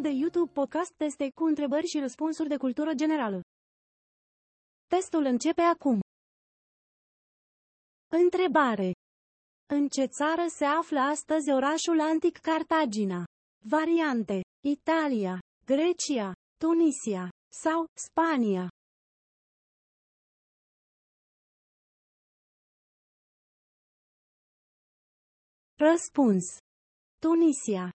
Canalul de YouTube Podcast Teste cu întrebări și răspunsuri de cultură generală. Testul începe acum. Întrebare. În ce țară se află astăzi orașul antic Cartagina? Variante. Italia, Grecia, Tunisia sau Spania. Răspuns. Tunisia.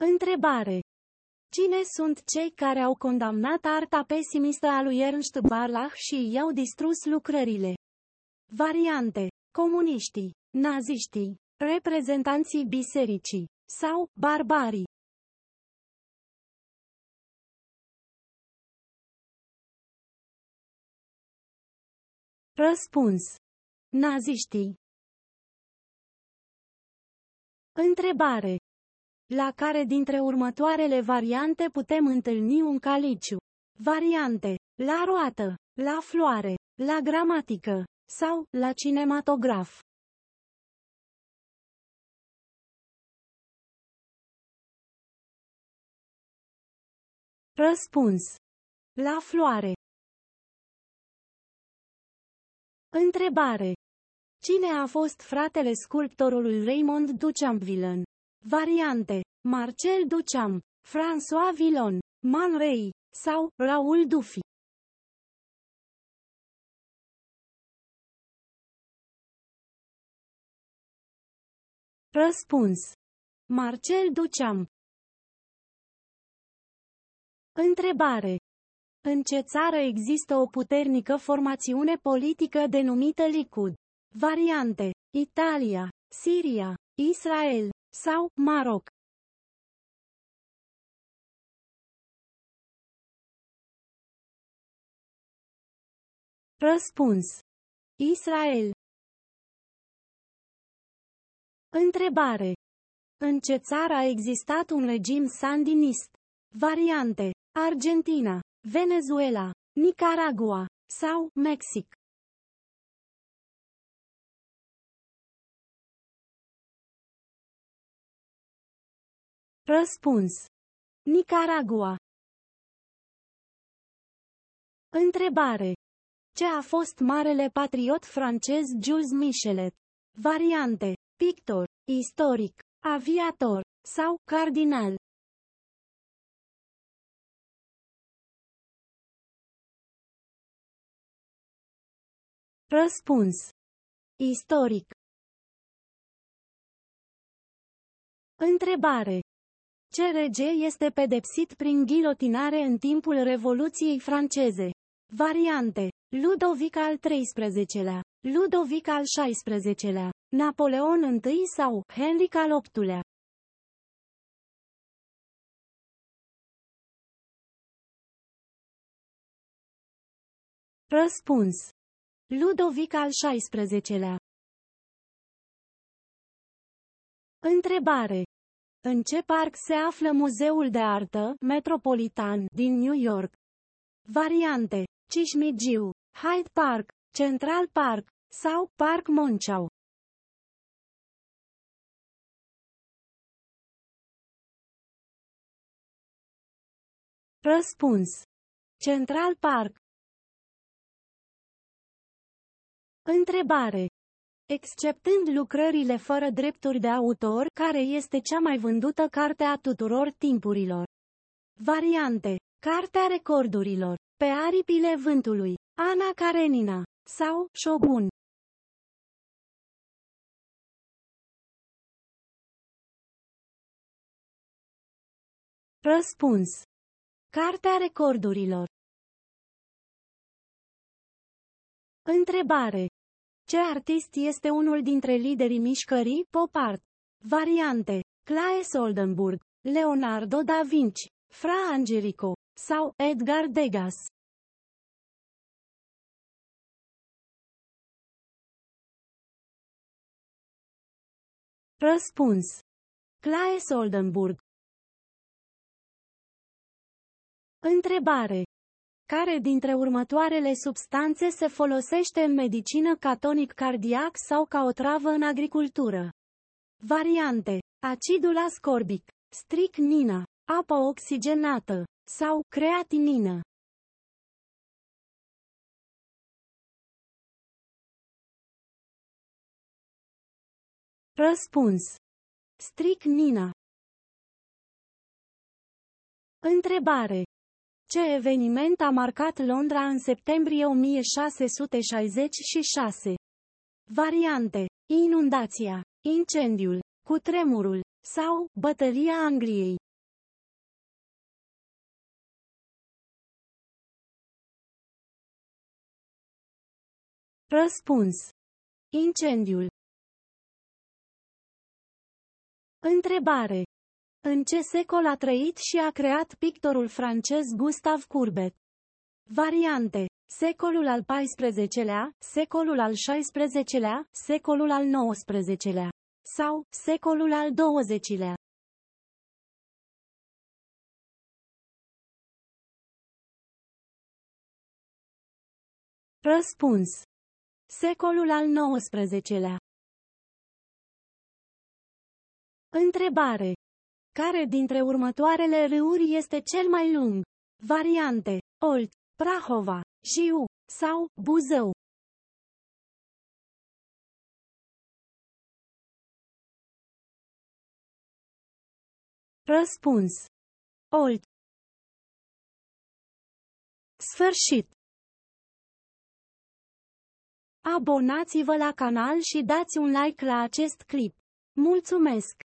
Întrebare. Cine sunt cei care au condamnat arta pesimistă a lui Ernst Barlach și i-au distrus lucrările? Variante. Comuniștii, naziștii, reprezentanții bisericii sau barbarii. Răspuns. Naziștii. Întrebare. La care dintre următoarele variante putem întâlni un caliciu? Variante. La roată, la floare, la gramatică sau la cinematograf. Răspuns. La floare. Întrebare. Cine a fost fratele sculptorului Raymond Duchampvillon? Variante. Marcel Duchamp, François Villon, Man Ray sau Raoul Dufy. Răspuns. Marcel Duchamp. Întrebare. În ce țară există o puternică formațiune politică denumită Likud? Variante. Italia, Siria, Israel sau Maroc. Răspuns. Israel. Întrebare. În ce țară a existat un regim sandinist? Variante. Argentina, Venezuela, Nicaragua sau Mexic. Răspuns. Nicaragua. Întrebare. Ce a fost marele patriot francez Jules Michelet? Variante. Pictor, istoric, aviator sau cardinal. Răspuns. Istoric. Întrebare. Ce rege este pedepsit prin ghilotinare în timpul Revoluției franceze? Variante. Ludovic al XIII-lea, Ludovic al XVI-lea, Napoleon I sau Henric al VIII-lea. Răspuns. Ludovic al XVI-lea. Întrebare. În ce parc se află Muzeul de Artă Metropolitan din New York? Variante. Cismigiu, Hyde Park, Central Park sau Park Monceau. Răspuns. Central Park. Întrebare. Exceptând lucrările fără drepturi de autor, care este cea mai vândută carte a tuturor timpurilor? Variante. Cartea recordurilor. Pe aripile vântului. Ana Karenina. Sau Shogun. Răspuns. Cartea recordurilor. Întrebare. Ce artist este unul dintre liderii mișcării pop art? Variante. Claes Oldenburg, Leonardo da Vinci, Fra Angelico sau Edgar Degas. Răspuns. Claes Oldenburg. Întrebare. Care dintre următoarele substanțe se folosește în medicină ca tonic cardiac sau ca o travă în agricultură? Variante. Acidul ascorbic, stricnină, apă oxigenată sau creatinină. Răspuns. Stricnină. Întrebare. Ce eveniment a marcat Londra în septembrie 1666? Variante. Inundația, incendiul, cutremurul sau bătălia Angliei. Răspuns. Incendiul. Întrebare. În ce secol a trăit și a creat pictorul francez Gustave Courbet? Variante. Secolul al XIV-lea, secolul al XVI-lea, secolul al XIX-lea sau secolul al XX-lea. Răspuns. Secolul al XIX-lea. Întrebare. Care dintre următoarele râuri este cel mai lung? Variante. Olt, Prahova, Jiu sau Buzău. Răspuns. Olt. Sfârșit. Abonați-vă la canal și dați un like la acest clip. Mulțumesc!